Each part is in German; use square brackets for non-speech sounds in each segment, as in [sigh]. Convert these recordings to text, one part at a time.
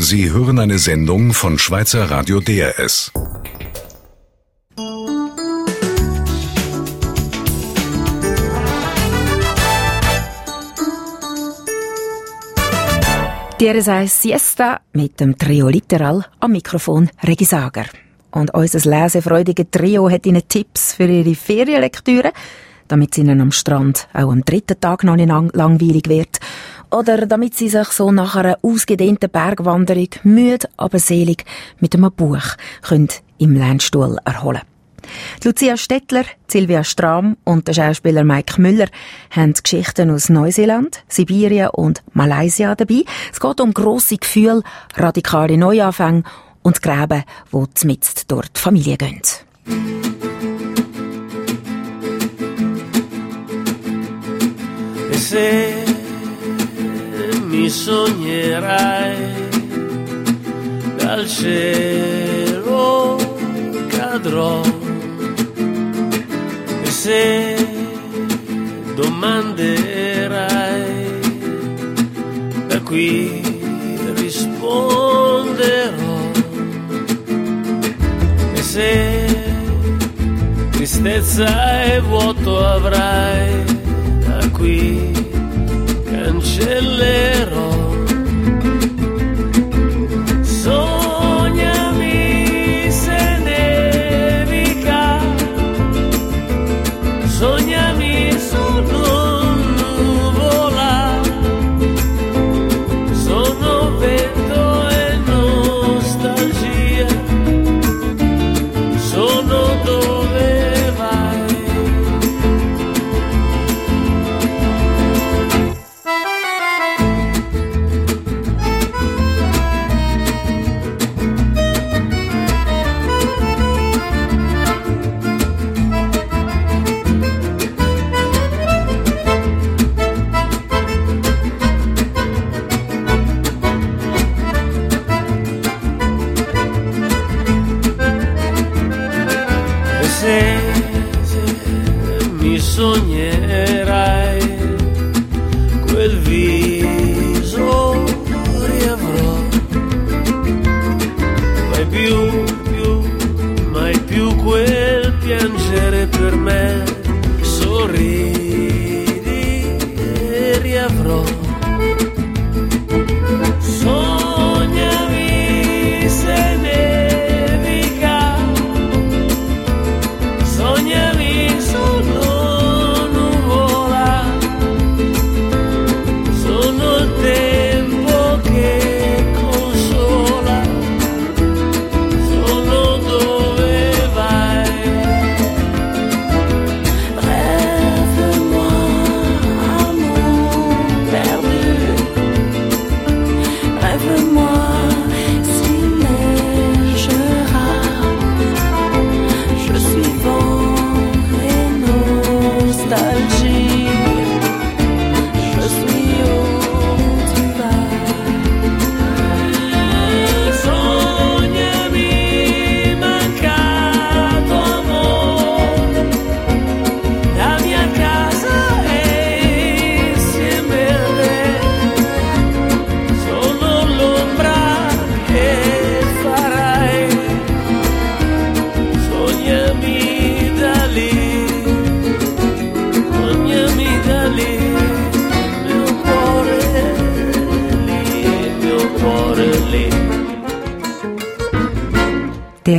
Sie hören eine Sendung von Schweizer Radio DRS. DRS Siesta mit dem Trio Literal am Mikrofon Regi Sager. Und unser lesefreudige Trio hat Ihnen Tipps für Ihre Ferienlektüre, damit es Ihnen am Strand auch am dritten Tag noch nicht lang langweilig wird. Oder damit Sie sich so nach einer ausgedehnten Bergwanderung müde, aber selig mit einem Buch können im Lernstuhl erholen Lucia Stettler, Silvia Stram und der Schauspieler Mike Müller haben Geschichten aus Neuseeland, Sibirien und Malaysia dabei. Es geht um grosse Gefühle, radikale Neuanfänge und Gräben, wo zmitzt dort die Familie gehen. se mi sognerai. Dal cielo cadrò. E se domanderai da qui risponderò. E se tristezza e vuoto avrai da qui cancellerò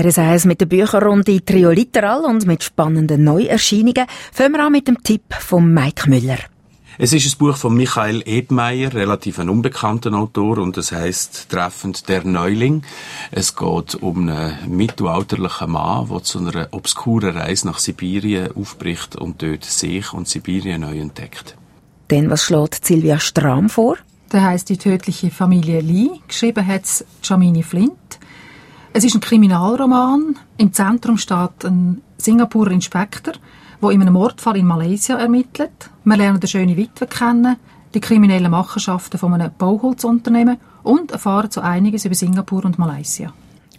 DRS 1 mit der Bücherrunde Trio Literal und mit spannenden Neuerscheinungen. Fangen wir an mit dem Tipp von Mike Müller. Es ist ein Buch von Michael Edmeier, relativ ein unbekannter Autor, und es heißt treffend Der Neuling. Es geht um einen mittelalterlichen Mann, der zu einer obskuren Reise nach Sibirien aufbricht und dort sich und Sibirien neu entdeckt. Denn was schlägt Silvia Stram vor? Der heißt die tödliche Familie Lee. Geschrieben hat Jamini Flint. Es ist ein Kriminalroman. Im Zentrum steht ein Singapurer Inspektor, der in einem Mordfall in Malaysia ermittelt. Wir lernen eine schöne Witwe kennen, die kriminellen Machenschaften von einem Bauholzunternehmen und erfahren so einiges über Singapur und Malaysia.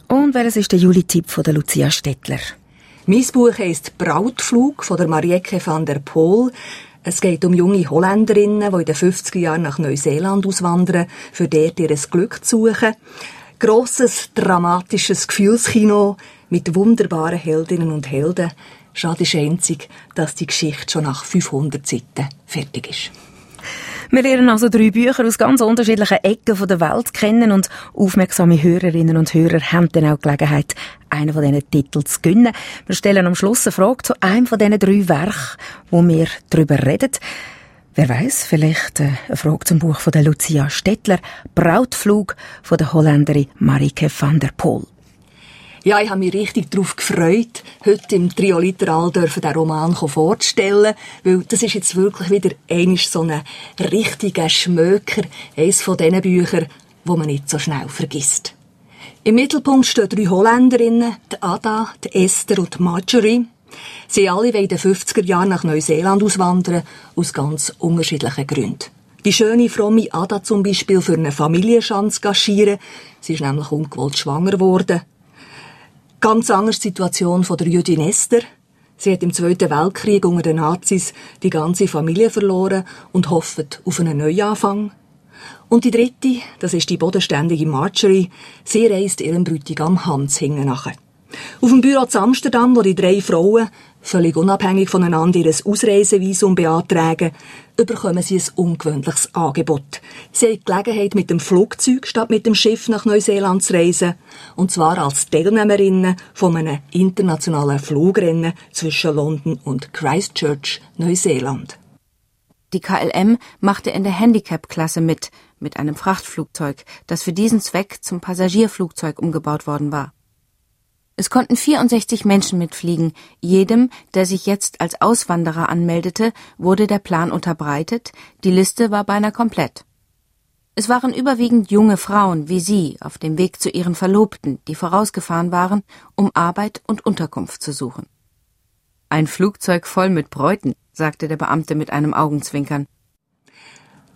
Und welches ist der Juli-Tipp von der Lucia Stettler? Mein Buch heisst Brautflug von der Marieke van der Poel. Es geht um junge Holländerinnen, die in den 50er Jahren nach Neuseeland auswandern, für dort ihr Glück zu suchen. Grosses, dramatisches Gefühlskino mit wunderbaren Heldinnen und Helden. Schade ist einzig, dass die Geschichte schon nach 500 Seiten fertig ist. Wir lernen also drei Bücher aus ganz unterschiedlichen Ecken der Welt kennen und aufmerksame Hörerinnen und Hörer haben dann auch die Gelegenheit, einen von diesen Titeln zu gewinnen. Wir stellen am Schluss eine Frage zu einem von diesen drei Werken, wo wir darüber reden. Wer weiß, vielleicht äh, eine Frage zum Buch von der Lucia Stettler, Brautflug von der Holländerin Marike van der Poel. Ja, ich habe mich richtig darauf gefreut, heute im Trio Literal dürfen den Roman vorzustellen, weil das ist jetzt wirklich wieder einisch so ein richtiger Schmöker, eines von diesen Büchern, wo man nicht so schnell vergisst. Im Mittelpunkt stehen drei Holländerinnen, die Ada, die Esther und die Marjorie. Sie alle wollen in den 50er Jahren nach Neuseeland auswandern, aus ganz unterschiedlichen Gründen. Die schöne, fromme Ada zum Beispiel für eine Familienschanz gaschieren. Sie ist nämlich ungewollt schwanger geworden. Ganz andere Situation von der Jüdin Esther. Sie hat im Zweiten Weltkrieg unter den Nazis die ganze Familie verloren und hofft auf einen Neuanfang. Und die dritte, das ist die bodenständige Marjorie, sie reist ihrem Bräutigam Hans hinten nachher. Auf dem Büro zu Amsterdam, wo die drei Frauen, völlig unabhängig voneinander, ihr Ausreisevisum beantragen, bekommen sie ein ungewöhnliches Angebot. Sie haben die Gelegenheit, mit dem Flugzeug statt mit dem Schiff nach Neuseeland zu reisen. Und zwar als Teilnehmerinnen von einem internationalen Flugrennen zwischen London und Christchurch, Neuseeland. Die KLM machte in der Handicap-Klasse mit, mit einem Frachtflugzeug, das für diesen Zweck zum Passagierflugzeug umgebaut worden war. Es konnten 64 Menschen mitfliegen. Jedem, der sich jetzt als Auswanderer anmeldete, wurde der Plan unterbreitet. Die Liste war beinahe komplett. Es waren überwiegend junge Frauen wie Sie auf dem Weg zu ihren Verlobten, die vorausgefahren waren, um Arbeit und Unterkunft zu suchen. Ein Flugzeug voll mit Bräuten, sagte der Beamte mit einem Augenzwinkern.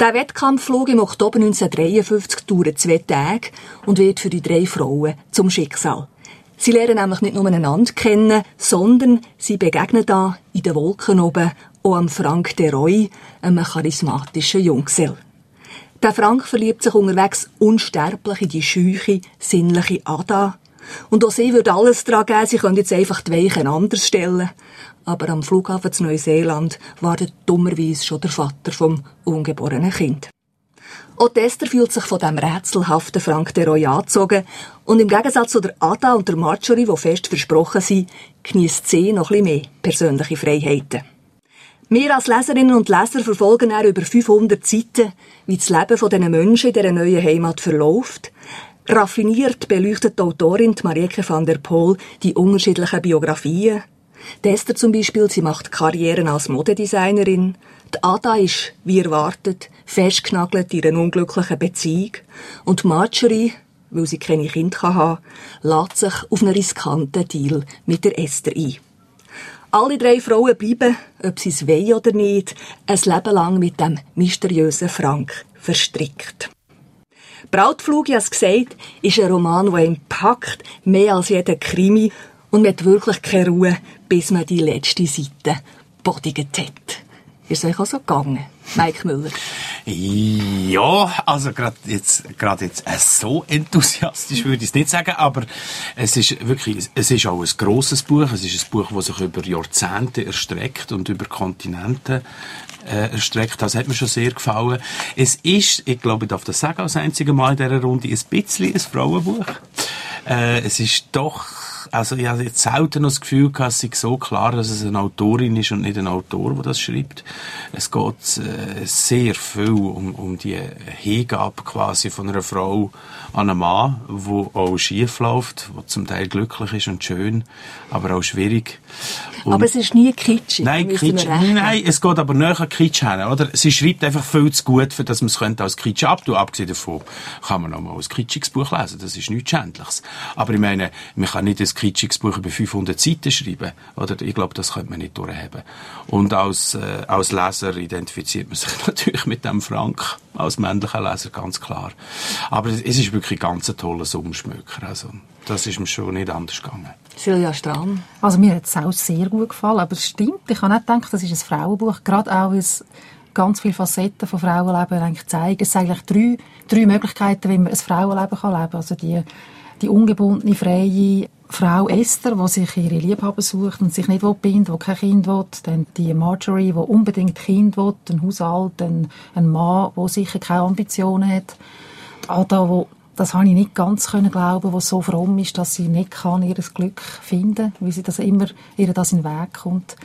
Der Wettkampf flog im Oktober 1953 dauert zwei Tage und wird für die drei Frauen zum Schicksal. Sie lernen nämlich nicht nur einander kennen, sondern sie begegnen da in den Wolken oben auch am Frank de Roy, einem charismatischen Junggesell. Der Frank verliebt sich unterwegs unsterblich in die scheuche, sinnliche Ada. Und auch sie würde alles daran geben, sie können jetzt einfach die Weichen anders stellen. Aber am Flughafen zu Neuseeland wartet dummerweise schon der Vater vom ungeborenen Kind. Auch Esther fühlt sich von dem rätselhaften Frank de Roy angezogen und im Gegensatz zu der Ada und der Marjorie, die fest versprochen sind, genießt sie noch ein mehr persönliche Freiheiten. Wir als Leserinnen und Leser verfolgen auch über 500 Seiten, wie das Leben von diesen Menschen in dieser neuen Heimat verläuft. Raffiniert beleuchtet die Autorin Marieke van der Poel die unterschiedlichen Biografien. Esther zum Beispiel, sie macht Karrieren als Modedesignerin. Die Ada ist, wie erwartet, festgenagelt in einer unglücklichen Beziehung. Und Marjorie, weil sie keine Kinder haben kann, lässt sich auf einen riskanten Deal mit der Esther ein. Alle drei Frauen bleiben, ob sie es wollen oder nicht, ein Leben lang mit dem mysteriösen Frank verstrickt. Brautflug, ich habe es gesagt, ist ein Roman, der ihn packt, mehr als jeder Krimi, und man hat wirklich keine Ruhe, bis man die letzte Seite bodigt hat. Ist euch auch so gegangen, Mike Müller? Ja, also gerade jetzt, gerade jetzt äh, so enthusiastisch würde ich es nicht sagen, aber es ist wirklich, es ist auch ein grosses Buch. Es ist ein Buch, das sich über Jahrzehnte erstreckt und über Kontinente äh, erstreckt. Das hat mir schon sehr gefallen. Es ist, ich glaube, ich darf das sagen als einzige Mal in dieser Runde, ein bisschen ein Frauenbuch. Äh, es ist doch also ich habe jetzt selten noch das Gefühl gehabt, es sei so klar, dass es eine Autorin ist und nicht ein Autor, der das schreibt. Es geht äh, sehr viel um, um die Hingabe quasi von einer Frau an einen Mann, wo auch schief läuft, wo zum Teil glücklich ist und schön, aber auch schwierig. Und aber es ist nie kitschig. Nein, kitschig. Nein, es geht aber näher an Kitsch hin, oder? Sie schreibt einfach viel zu gut, für dass man es könnte als Kitsch abtun. Abgesehen davon kann man noch mal ein kitschiges Buch lesen. Das ist nichts Schändliches. Aber ich meine, man kann nicht ein kitschiges Buch über 500 Seiten schreiben. Oder ich glaube, das könnte man nicht durchhaben. Und als, äh, als Leser identifiziert man sich [laughs] natürlich mit dem Frank, als männlicher Leser, ganz klar. Aber es ist wirklich ganz ein toller Umschmöker. Also, das ist mir schon nicht anders gegangen. Silja Strahm. Also mir hat es auch sehr gut gefallen, aber es stimmt, ich habe nicht gedacht, das ist ein Frauenbuch, gerade auch, weil es ganz viele Facetten von Frauenleben eigentlich zeigt. Es sind eigentlich drei, drei Möglichkeiten, wie man ein Frauenleben kann leben kann. Also die, die ungebundene, freie Frau Esther, die sich ihre Liebhaber sucht und sich nicht binden will, die kein Kind will. Dann die Marjorie, die unbedingt Kind will, ein Haushalt, ein, ein Mann, der sicher keine Ambitionen hat. Die Ada, wo das habe ich nicht ganz können glauben, was so fromm ist, dass sie nicht kann ihr Glück finden, wie sie das immer ihr das in den Weg kommt.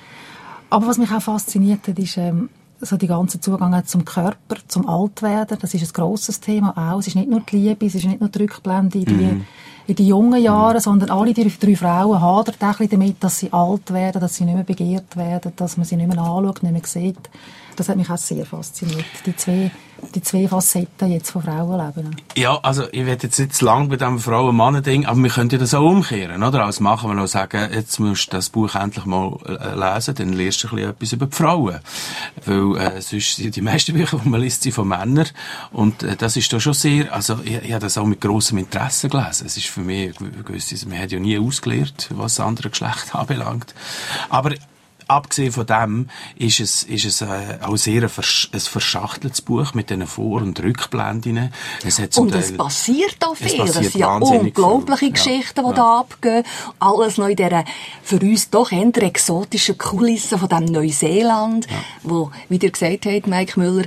Aber was mich auch fasziniert hat, ist ähm, so die ganze Zugang zum Körper, zum Altwerden. Das ist ein grosses Thema auch. Es ist nicht nur die Liebe, es ist nicht nur die Rückblende die, mhm. In die jungen Jahre, mhm. sondern alle die drei Frauen hadern damit, dass sie alt werden, dass sie nicht mehr begehrt werden, dass man sie nicht mehr anschaut, nicht mehr sieht. Das hat mich auch sehr fasziniert. Die zwei, die zwei Facetten jetzt von Frauenleben. Ja, also ich werde jetzt nicht zu lang bei diesem Frauen-Mannen-Ding, aber wir könnten das auch umkehren, oder? Als machen wir noch sagen, jetzt musst du das Buch endlich mal äh, lesen, dann lernst du ein bisschen etwas über die Frauen. Weil äh, sonst sind die meisten Bücher, die man liest, sind von Männern. Und äh, das ist da schon sehr, also ich, ich habe das auch mit grossem Interesse gelesen. Es ist für mich, gewiss, man hat ja nie ausgelehrt, was andere Geschlecht [laughs] anbelangt. Aber abgesehen von dem ist es, ist es äh, auch sehr ein, vers ein verschachteltes Buch mit diesen Vor- und Rückblenden. Es hat und es passiert auch viel. Passiert das sind ja unglaubliche viel. Geschichten, die ja. da abgehen. Alles noch in dieser für uns doch eher exotischen Kulisse von dem Neuseeland, ja. wo, wie ihr gesagt habt, Mike Müller,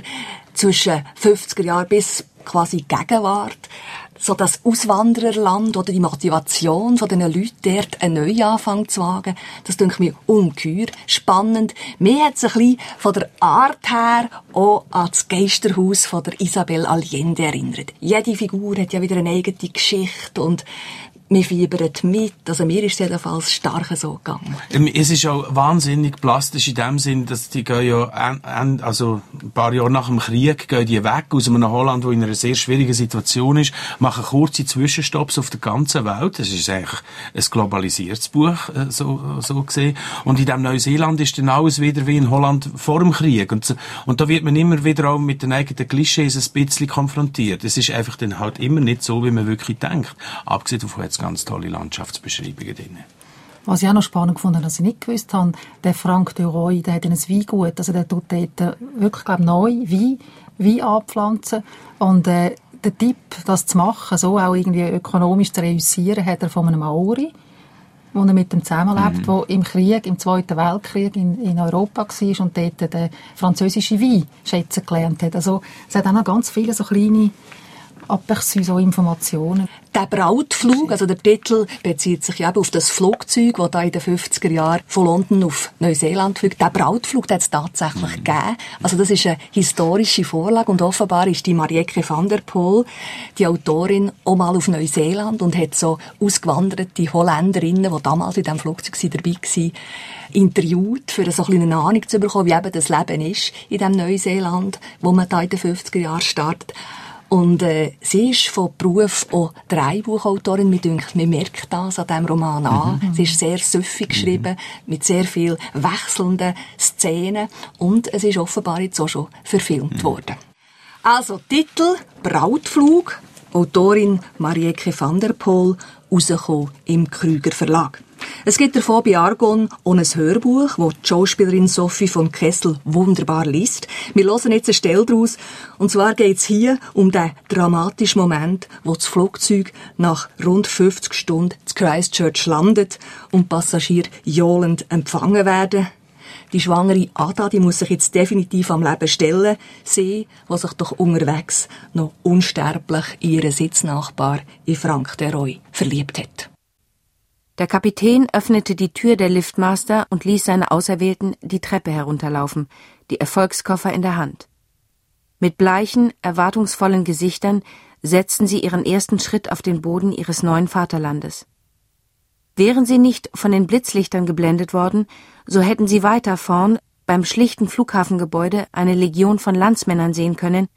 zwischen 50er Jahren bis quasi Gegenwart so das Auswandererland oder die Motivation von den Leuten dort einen Neuanfang zu wagen, das denke mir ungeheuer spannend. Mir hat es ein bisschen von der Art her auch an das Geisterhaus von der Isabel Allende erinnert. Jede Figur hat ja wieder eine eigene Geschichte und wir fiebern mit. Also mir ist es jedenfalls stark so gegangen. Ähm, es ist auch wahnsinnig plastisch in dem Sinn, dass die gehen ja, also ein paar Jahre nach dem Krieg gehen die weg aus einem Holland, wo in einer sehr schwierigen Situation ist, machen kurze Zwischenstopps auf der ganzen Welt. Das ist eigentlich ein globalisiertes Buch, äh, so, so gesehen. Und in dem Neuseeland ist dann alles wieder wie in Holland vor dem Krieg. Und, und da wird man immer wieder auch mit den eigenen Klischees ein bisschen konfrontiert. Es ist einfach dann halt immer nicht so, wie man wirklich denkt. Abgesehen davon jetzt ganz tolle Landschaftsbeschreibungen drin. Was ich auch noch spannend gefunden habe, was ich nicht gewusst habe, der Frank de Roy, der hat ein Weingut, also der tut dort wirklich, glaube neu Wein, Wein anpflanzen und äh, der Tipp, das zu machen, so auch irgendwie ökonomisch zu reüssieren, hat er von einem Maori, wo er mit dem zusammenlebt, mhm. im Krieg, im Zweiten Weltkrieg in, in Europa war und dort den französischen Wein schätzen gelernt hat. Also es hat auch noch ganz viele so kleine Aperçu, so Informationen. Der Brautflug, also der Titel bezieht sich eben auf das Flugzeug, das da in den 50er Jahren von London auf Neuseeland fliegt. Der Brautflug, den hat es tatsächlich mhm. gegeben. Also das ist eine historische Vorlage und offenbar ist die Marieke van der Poel, die Autorin, auch mal auf Neuseeland und hat so ausgewanderte Holländerinnen, die damals in diesem Flugzeug dabei waren, interviewt, für so ein eine Ahnung zu bekommen, wie eben das Leben ist in diesem Neuseeland, wo man da in den 50er Jahren startet. Und äh, sie ist von Beruf auch Dreibuchautorin. Mir denkt, man merkt das an diesem Roman an. Mhm. Sie ist sehr süffig geschrieben, mhm. mit sehr viel wechselnden Szenen. Und es ist offenbar jetzt auch schon verfilmt mhm. worden. Also, Titel Brautflug, Autorin Marieke van der Poel, rausgekommen im Krüger Verlag. Es gibt davon bei Argon auch ein Hörbuch, wo die Schauspielerin Sophie von Kessel wunderbar liest. Wir hören jetzt eine Stelle daraus. Und zwar geht es hier um den dramatischen Moment, wo das Flugzeug nach rund 50 Stunden zu Christchurch landet und Passagiere johlend empfangen werden. Die schwangere Ada, die muss sich jetzt definitiv am Leben stellen. Sie, die sich doch unterwegs noch unsterblich ihren Sitznachbar in Frank de Roy verliebt hat. Der Kapitän öffnete die Tür der Liftmaster und ließ seine Auserwählten die Treppe herunterlaufen, die Erfolgskoffer in der Hand. Mit bleichen, erwartungsvollen Gesichtern setzten sie ihren ersten Schritt auf den Boden ihres neuen Vaterlandes. Wären sie nicht von den Blitzlichtern geblendet worden, so hätten sie weiter vorn beim schlichten Flughafengebäude eine Legion von Landsmännern sehen können,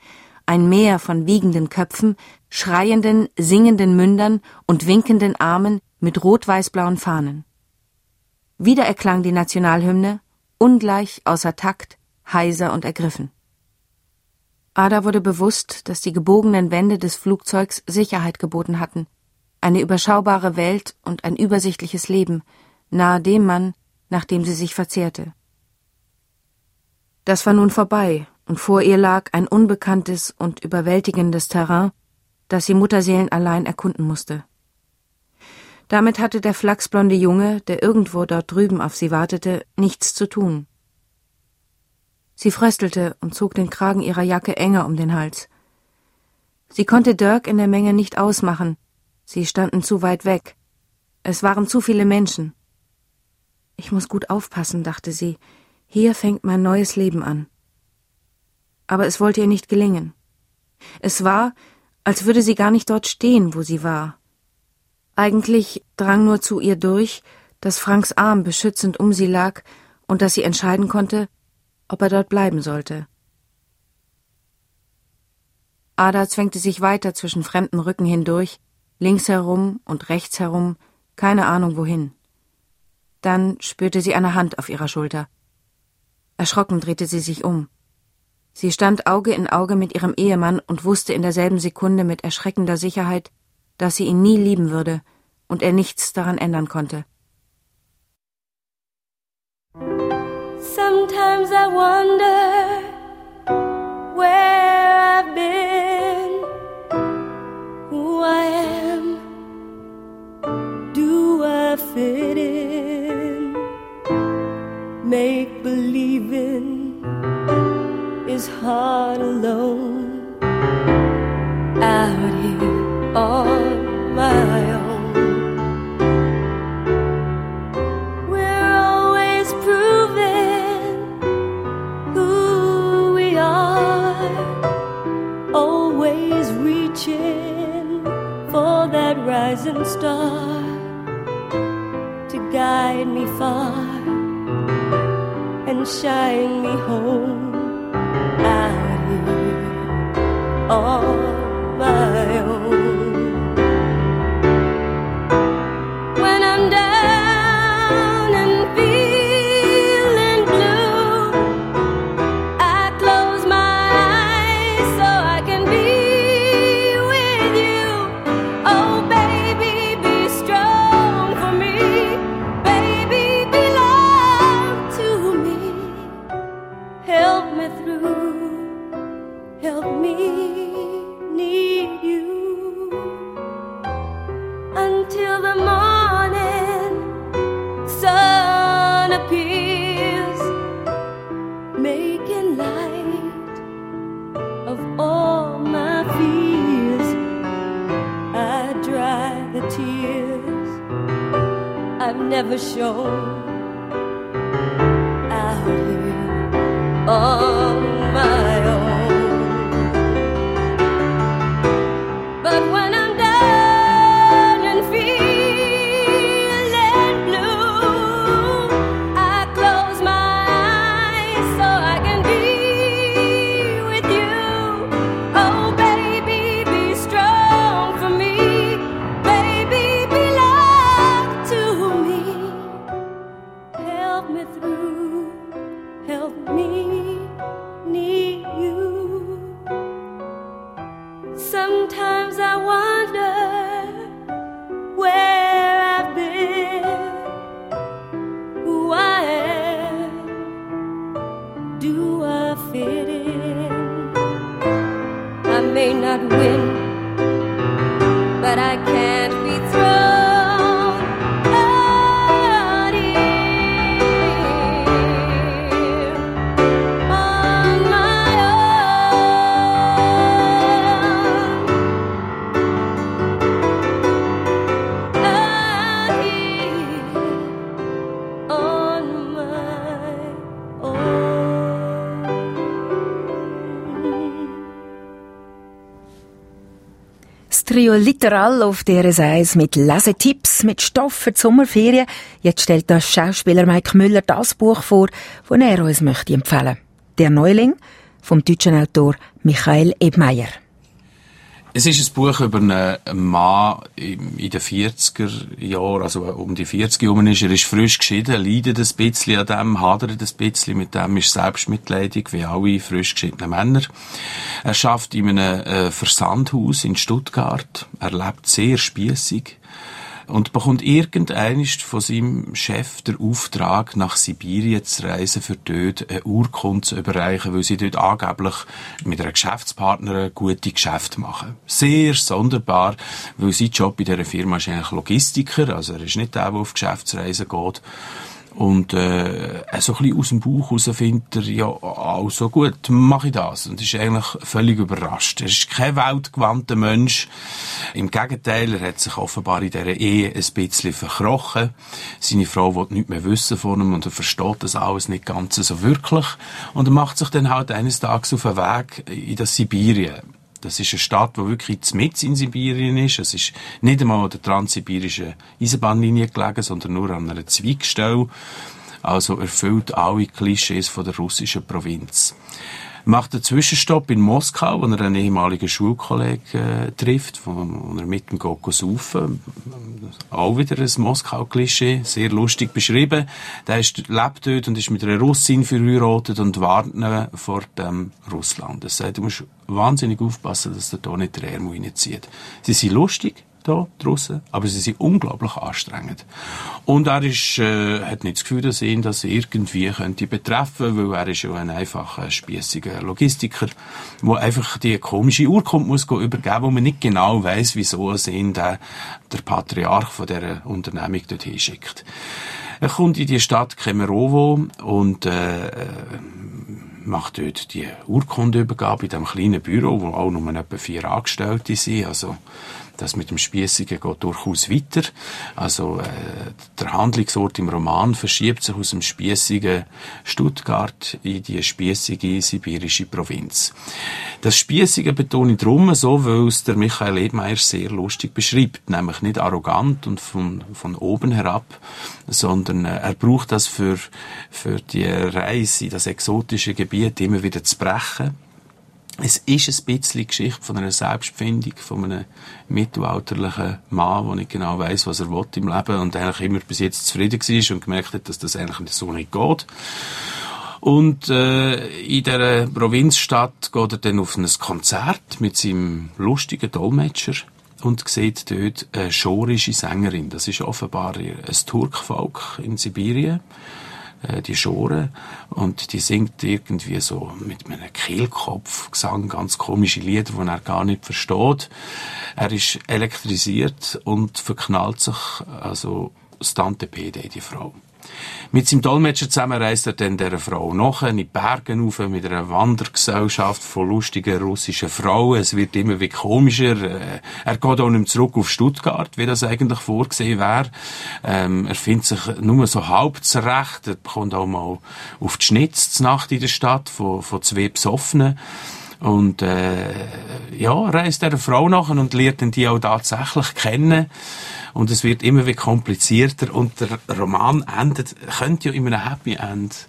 ein Meer von wiegenden Köpfen, schreienden, singenden Mündern und winkenden Armen, mit rot-weiß-blauen Fahnen. Wieder erklang die Nationalhymne, ungleich, außer Takt, heiser und ergriffen. Ada wurde bewusst, dass die gebogenen Wände des Flugzeugs Sicherheit geboten hatten, eine überschaubare Welt und ein übersichtliches Leben, nahe dem Mann, nach dem sie sich verzehrte. Das war nun vorbei, und vor ihr lag ein unbekanntes und überwältigendes Terrain, das sie Mutterseelen allein erkunden musste. Damit hatte der flachsblonde Junge, der irgendwo dort drüben auf sie wartete, nichts zu tun. Sie fröstelte und zog den Kragen ihrer Jacke enger um den Hals. Sie konnte Dirk in der Menge nicht ausmachen, sie standen zu weit weg. Es waren zu viele Menschen. Ich muss gut aufpassen, dachte sie, hier fängt mein neues Leben an. Aber es wollte ihr nicht gelingen. Es war, als würde sie gar nicht dort stehen, wo sie war, eigentlich drang nur zu ihr durch, dass Franks Arm beschützend um sie lag und dass sie entscheiden konnte, ob er dort bleiben sollte. Ada zwängte sich weiter zwischen fremden Rücken hindurch, links herum und rechts herum, keine Ahnung wohin. Dann spürte sie eine Hand auf ihrer Schulter. Erschrocken drehte sie sich um. Sie stand Auge in Auge mit ihrem Ehemann und wusste in derselben Sekunde mit erschreckender Sicherheit, dass sie ihn nie lieben würde und er nichts daran ändern konnte. Sometimes I wonder where I've been, who I am, do I fit in? Make believing is hard alone out here on my own. We're always proving who we are, always reaching for that rising star to guide me far and shine me home out here on may not win, Literal auf DRS1 mit Lesetipps, mit Stoff für die Sommerferien. Jetzt stellt der Schauspieler Mike Müller das Buch vor, das er uns möchte empfehlen. Der Neuling vom deutschen Autor Michael Ebmeier. Es ist ein Buch über einen Mann in den 40er Jahren, also um die 40 herum ist. Er ist frisch geschieden, leidet ein bisschen an dem, hadert ein bisschen mit dem, ist selbstmitleidig, wie alle frisch geschiedenen Männer. Er schafft in einem äh, Versandhaus in Stuttgart. Er lebt sehr spießig und bekommt irgendeinisch von seinem Chef den Auftrag, nach Sibirien zu reisen, für dort eine Urkunde zu überreichen, weil sie dort angeblich mit einer Geschäftspartnerin gute Geschäfte machen. Sehr sonderbar, weil sein Job in dieser Firma ist eigentlich Logistiker, also er ist nicht der, der auf Geschäftsreisen geht. Und äh, so ein bisschen aus dem Bauch raus findet er, ja, also gut, mache ich das. Und ist eigentlich völlig überrascht. Er ist kein weltgewandter Mensch. Im Gegenteil, er hat sich offenbar in dieser Ehe ein bisschen verkrochen. Seine Frau will nichts mehr wissen von ihm und er versteht das alles nicht ganz so wirklich. Und er macht sich dann halt eines Tages auf den Weg in das Sibirien. Das ist eine Stadt, die wirklich mitten in Sibirien ist. Es ist nicht einmal an der transsibirischen Eisenbahnlinie gelegen, sondern nur an einer Zweigstelle. Also erfüllt alle Klischees von der russischen Provinz macht einen Zwischenstopp in Moskau, wo er einen ehemaligen Schulkollegen äh, trifft, wo, wo er mit dem geht saufen. Auch wieder ein Moskau-Klischee, sehr lustig beschrieben. Der ist, lebt dort und ist mit einer Russin verheiratet und warnt vor dem Russland. Er sagt, du musst wahnsinnig aufpassen, dass der da nicht der Ärmel reinzieht. Sie sind lustig, da draussen, aber sie sind unglaublich anstrengend. Und er ist, äh, hat nicht das Gefühl, dass ihn das irgendwie könnte betreffen, weil er ist ja ein einfacher, spießiger Logistiker, wo einfach die komische Urkunde muss übergeben, wo man nicht genau weiß, wieso er ihn der, der Patriarch von dieser Unternehmung dorthin schickt. Er kommt in die Stadt Kemerovo und äh, macht dort die Urkundeübergabe in diesem kleinen Büro, wo auch nur etwa vier Angestellte sind. Also das mit dem Spießigen geht durchaus weiter. Also äh, der Handlungsort im Roman verschiebt sich aus dem spießigen Stuttgart in die spießige sibirische Provinz. Das Spießige betone ich drum so, weil es der Michael Edmeier sehr lustig beschreibt, nämlich nicht arrogant und von, von oben herab, sondern äh, er braucht das für, für die Reise in das exotische Gebiet immer wieder zu brechen es ist ein bisschen Geschichte von einer Selbstfindung, von einem mittelalterlichen Mann, der nicht genau weiß, was er will im Leben und eigentlich immer bis jetzt zufrieden war und gemerkt hat, dass das eigentlich so nicht geht. Und äh, in dieser Provinzstadt geht er dann auf ein Konzert mit seinem lustigen Dolmetscher und sieht dort eine schorische Sängerin. Das ist offenbar ein Turkvolk in Sibirien äh, die Schore und die singt irgendwie so mit einem Kehlkopfgesang ganz komische Lieder, die er gar nicht versteht. Er ist elektrisiert und verknallt sich also Stante Pede, die Frau. Mit seinem Dolmetscher zusammen reist er dann dieser Frau nach in die Berge rauf mit einer Wandergesellschaft von lustigen russischen Frauen. Es wird immer wie komischer. Äh, er geht auch nicht zurück auf Stuttgart, wie das eigentlich vorgesehen wäre. Ähm, er findet sich nur so halb zurecht. Er kommt auch mal auf die Schnitz Nacht in der Stadt von, von zwei Besoffenen. Und äh, ja, reist einer Frau nach und lernt dann die auch tatsächlich kennen und es wird immer wie komplizierter und der Roman endet, könnte ja in einem Happy End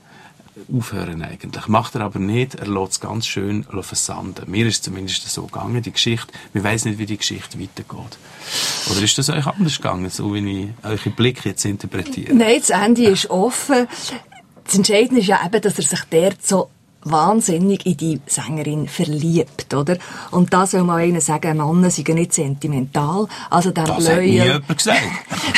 aufhören eigentlich. Macht er aber nicht, er lässt es ganz schön versanden. Mir ist zumindest so gegangen, die Geschichte. Wir weiß nicht, wie die Geschichte weitergeht. Oder ist das euch anders gegangen, so wie ich eure Blicke jetzt interpretiere? Nein, das Ende ist offen. Das Entscheidende ist ja eben, dass er sich dort so wahnsinnig in die Sängerin verliebt, oder? Und da soll mal einer sagen, Männer sind nicht sentimental. Also dem das hat nie jemand gesagt.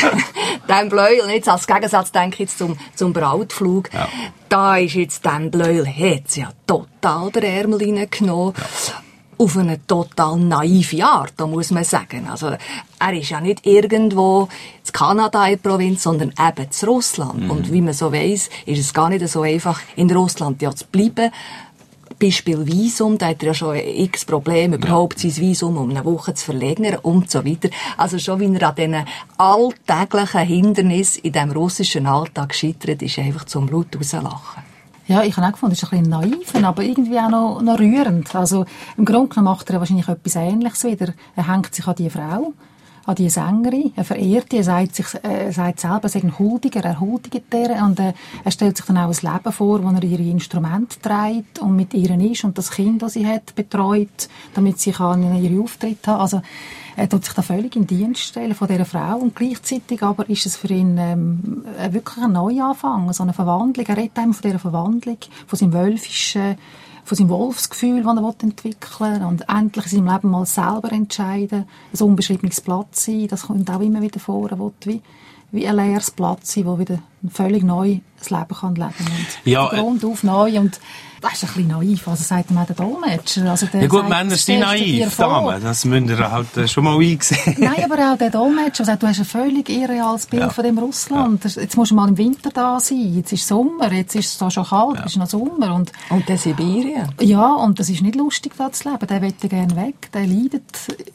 [laughs] dem Bleuel, jetzt als Gegensatz denke ich jetzt zum, zum Brautflug. Ja. Da ist jetzt dem Bleuel, hat's ja total der Ärmel reingenommen. Ja auf eine total naive Art, da muss man sagen. Also, er ist ja nicht irgendwo in Kanada in der Provinz, sondern eben in Russland. Mhm. Und wie man so weiss, ist es gar nicht so einfach, in Russland ja zu bleiben. Beispiel Visum, da hat er ja schon x Probleme, überhaupt ja. sein Visum um eine Woche zu verlängern und so weiter. Also schon, wie er an diesen alltäglichen Hindernissen in diesem russischen Alltag scheitert, ist einfach zum Blut rauslachen. Ja, ich habe auch gefunden, es ist ein bisschen naiv, aber irgendwie auch noch, noch rührend. Also im Grunde genommen macht er wahrscheinlich etwas Ähnliches wieder. Er hängt sich an die Frau, an die Sängerin. Er verehrt die, er sagt, sich, äh, er sagt selber, er sei ein Huldiger, er huldigt der und äh, er stellt sich dann auch ein Leben vor, wo er ihre Instrumente trägt und mit ihr ist und das Kind, das sie hat, betreut, damit sie kann ihre Auftritte haben. Also er tut sich da völlig in Dienst stellen von dieser Frau. Und gleichzeitig aber ist es für ihn ähm, wirklich ein Neuanfang, so eine Verwandlung. Er redet einem von dieser Verwandlung, von seinem Wölfischen, von seinem Wolfsgefühl, das er entwickeln will. Und endlich in seinem Leben mal selber entscheiden, ein unbeschriebenes Blatt sein, das kommt auch immer wieder vor, er will wie, wie ein leeres Blatt sein, wo wieder völlig neu das Leben kann leben und Ja, Grund auf neu. Und das ist ein bisschen naiv, also sagt man der Dolmetscher. Also der Ja gut, sagt, Männer das sind naiv. Damen. Das müsst ihr halt äh, schon mal einsehen. [laughs] Nein, aber auch der Dolmetscher sagt, du hast ein völlig irreales Bild Ja. von dem Russland. Das- Jetzt musst du mal im Winter da sein. Jetzt ist Sommer, jetzt ist es da schon kalt, es ist noch Sommer. Und, Und der Sibirien. ja, und das ist nicht lustig, da zu leben. Der will gerne weg. Der leidet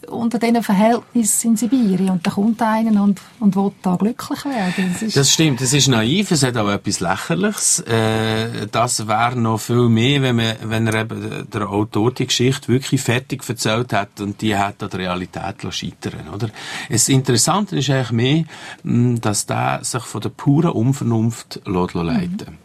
unter diesen Verhältnissen in Sibirien. Und da kommt einer und, und will da glücklich werden. Das ist, Das stimmt, es ist naiv, es hat auch etwas Lächerliches. Äh, das wäre noch viel mehr, wenn, man, wenn er eben der Autor die Geschichte wirklich fertig erzählt hat und die hat an der Realität scheitern oder? Das Interessante ist eigentlich mehr, mh, dass der sich von der puren Unvernunft lässt leiten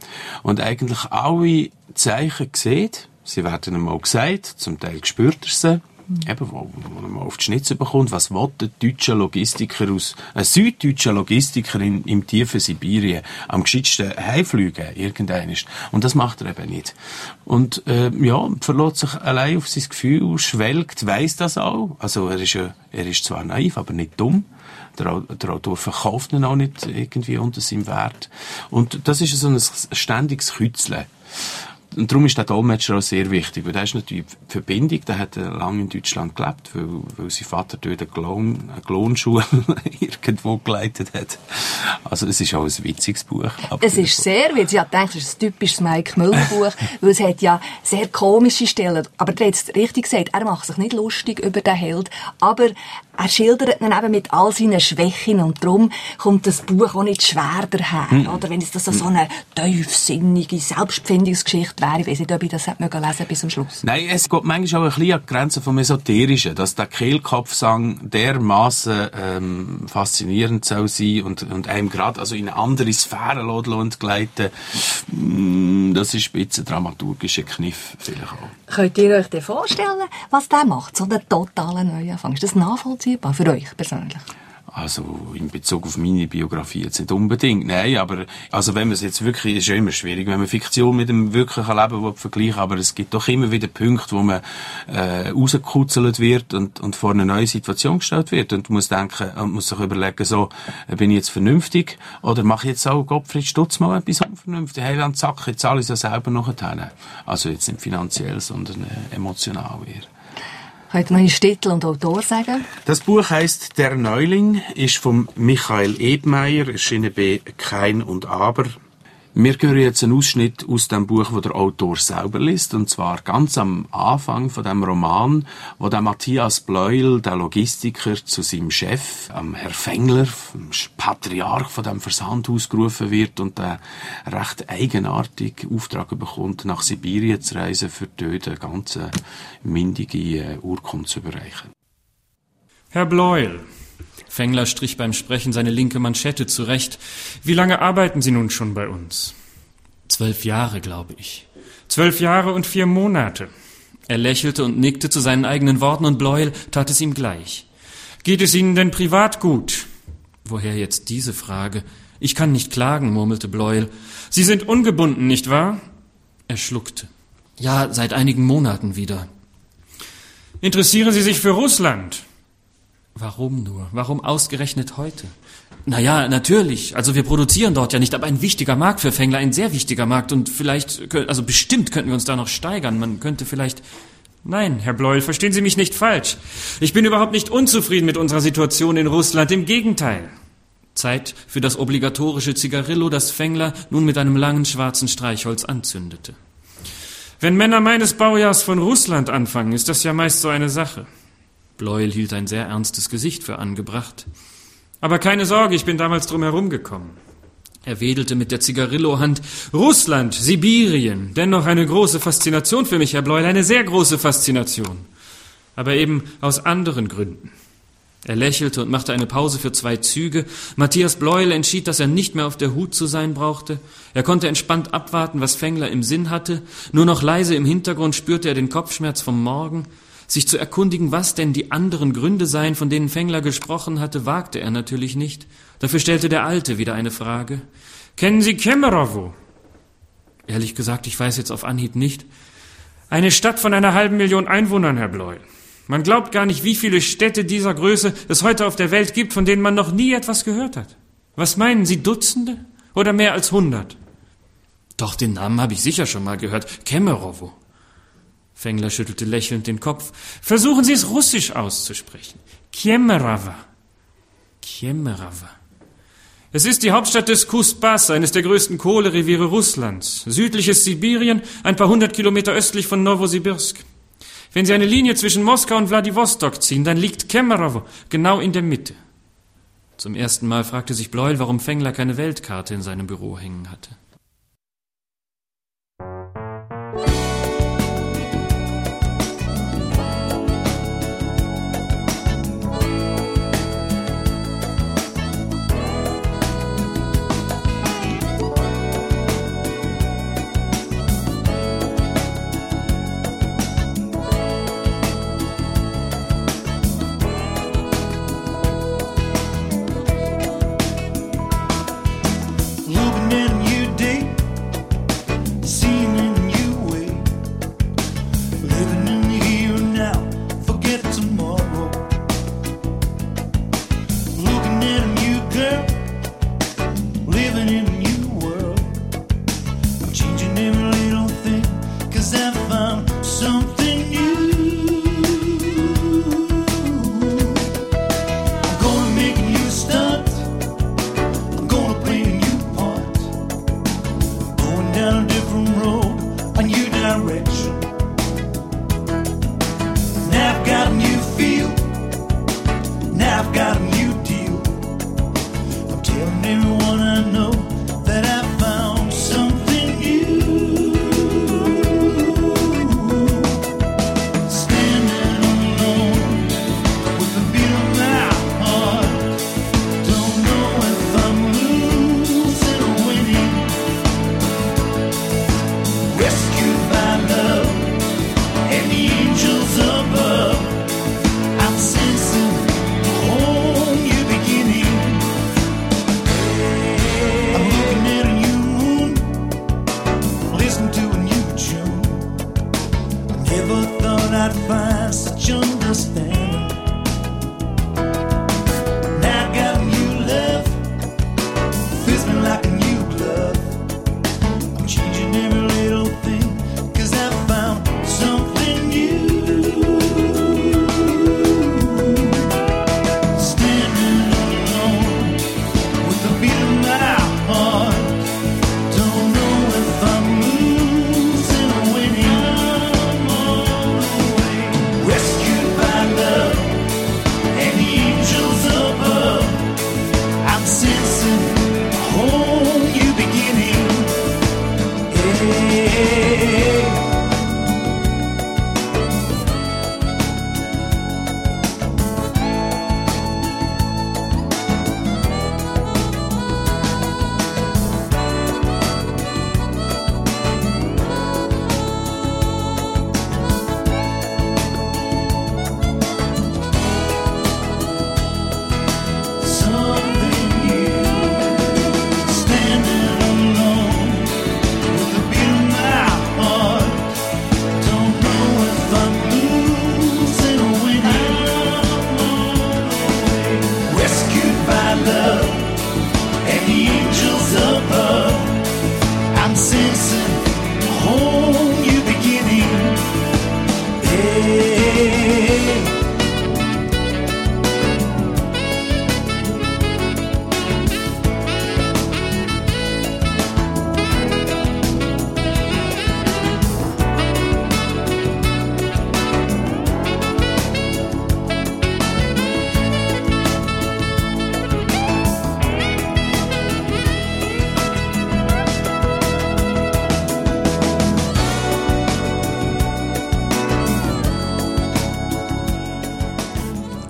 Und eigentlich alle Zeichen sieht, sie werden auch gesagt, zum Teil spürt er sie, Eben, wo, wo man auf die Schnitze bekommt, was will der deutsche Logistiker aus, ein süddeutscher Logistiker in, im tiefen Sibirien am gescheitsten heimfliegen, irgendein ist. Und das macht er eben nicht. Und, äh, ja, verlässt sich allein auf sein Gefühl, schwelgt, weiss das auch. Also, er ist ja, er ist zwar naiv, aber nicht dumm. Der, Au- der Autor verkauft ihn auch nicht irgendwie unter seinem Wert. Und das ist so ein ständiges Kützeln. Und darum ist der Dolmetscher auch sehr wichtig, weil der ist natürlich die Verbindung, der hat äh, lange in Deutschland gelebt, weil, weil sein Vater dort eine, Klon, eine Klonschule [laughs] irgendwo geleitet hat. Also es ist auch ein witziges Buch. Es ist sehr witzig. Ich denke, es ist ein typisches Mike Müller-Buch, [laughs] weil es hat ja sehr komische Stellen. Aber hat es richtig gesagt, er macht sich nicht lustig über den Held, aber er schildert ihn eben mit all seinen Schwächen und darum kommt das Buch auch nicht schwer daher. Hm. Oder wenn es das so eine tiefsinnige Selbstfindungsgeschichte wäre, ich weiß nicht, ob ich das hätte lesen bis zum Schluss. Nein, es geht manchmal auch ein bisschen an die Grenze vom Esoterischen, dass der Kehlkopfsang dermaßen ähm, faszinierend soll sein und, und einem gerade also in eine andere Sphäre lässt und gleiten. Mm, Das ist ein bisschen dramaturgischer Kniff vielleicht auch. Könnt ihr euch denn vorstellen, was der macht? So einen totalen Neuanfang. Ist das nachvollziehbar für euch persönlich? Also in Bezug auf meine Biografie jetzt nicht unbedingt, nein, aber also wenn man es jetzt wirklich, ist ja immer schwierig, wenn man Fiktion mit dem wirklichen Leben will vergleichen, aber es gibt doch immer wieder Punkte, wo man äh, rausgekutzelt wird und, und vor eine neue Situation gestellt wird und muss denken und muss sich überlegen, so bin ich jetzt vernünftig oder mache ich jetzt auch Gottfried Stutz mal etwas unvernünftig, Heiland Zack, jetzt zahle ich es ja selber noch hin. Also jetzt nicht finanziell, sondern äh, emotional eher. Noch einen Titel und Autor sagen? Das Buch heißt Der Neuling, ist von Michael Edmeier, erschienen bei Kein und Aber. Wir hören jetzt einen Ausschnitt aus dem Buch, wo der Autor selber liest, und zwar ganz am Anfang von dem Roman, wo der Matthias Bleuel, der Logistiker, zu seinem Chef, am Herr Fengler, dem Patriarch von dem Versandhaus gerufen wird und der recht eigenartig Auftrag bekommt, nach Sibirien zu reisen, für dort eine ganz äh, mindige äh, Urkunde zu überreichen. Herr Bleuel. Fengler strich beim Sprechen seine linke Manschette zurecht. Wie lange arbeiten Sie nun schon bei uns? Zwölf Jahre, glaube ich. Zwölf Jahre und vier Monate. Er lächelte und nickte zu seinen eigenen Worten und Bleuel tat es ihm gleich. Geht es Ihnen denn privat gut? Woher jetzt diese Frage? Ich kann nicht klagen, murmelte Bleuel. Sie sind ungebunden, nicht wahr? Er schluckte. Ja, seit einigen Monaten wieder. Interessieren Sie sich für Russland? Warum nur? Warum ausgerechnet heute? Naja, natürlich. Also wir produzieren dort ja nicht, aber ein wichtiger Markt für Fängler, ein sehr wichtiger Markt. Und vielleicht, also bestimmt könnten wir uns da noch steigern. Man könnte vielleicht... Nein, Herr Bleuel, verstehen Sie mich nicht falsch. Ich bin überhaupt nicht unzufrieden mit unserer Situation in Russland. Im Gegenteil. Zeit für das obligatorische Zigarillo, das Fängler nun mit einem langen schwarzen Streichholz anzündete. Wenn Männer meines Baujahrs von Russland anfangen, ist das ja meist so eine Sache. Bleuel hielt ein sehr ernstes Gesicht für angebracht. Aber keine Sorge, ich bin damals drum herumgekommen. Er wedelte mit der Zigarillo-Hand. Russland, Sibirien, dennoch eine große Faszination für mich, Herr Bleuel, eine sehr große Faszination. Aber eben aus anderen Gründen. Er lächelte und machte eine Pause für zwei Züge. Matthias Bleuel entschied, dass er nicht mehr auf der Hut zu sein brauchte. Er konnte entspannt abwarten, was Fengler im Sinn hatte. Nur noch leise im Hintergrund spürte er den Kopfschmerz vom Morgen. Sich zu erkundigen, was denn die anderen Gründe seien, von denen Fengler gesprochen hatte, wagte er natürlich nicht. Dafür stellte der Alte wieder eine Frage. Kennen Sie Kemerovo? Ehrlich gesagt, ich weiß jetzt auf Anhieb nicht. Eine Stadt von einer halben Million Einwohnern, Herr Bleuel. Man glaubt gar nicht, wie viele Städte dieser Größe es heute auf der Welt gibt, von denen man noch nie etwas gehört hat. Was meinen Sie, Dutzende oder mehr als hundert? Doch, den Namen habe ich sicher schon mal gehört. Kemerovo. Fengler schüttelte lächelnd den Kopf. Versuchen Sie es russisch auszusprechen. Kiemerava. Kiemerava. Es ist die Hauptstadt des Kusbas, eines der größten Kohlereviere Russlands. Südliches Sibirien, ein paar hundert Kilometer östlich von Novosibirsk. Wenn Sie eine Linie zwischen Moskau und Wladiwostok ziehen, dann liegt Kemerovo genau in der Mitte. Zum ersten Mal fragte sich Bleuel, warum Fengler keine Weltkarte in seinem Büro hängen hatte. something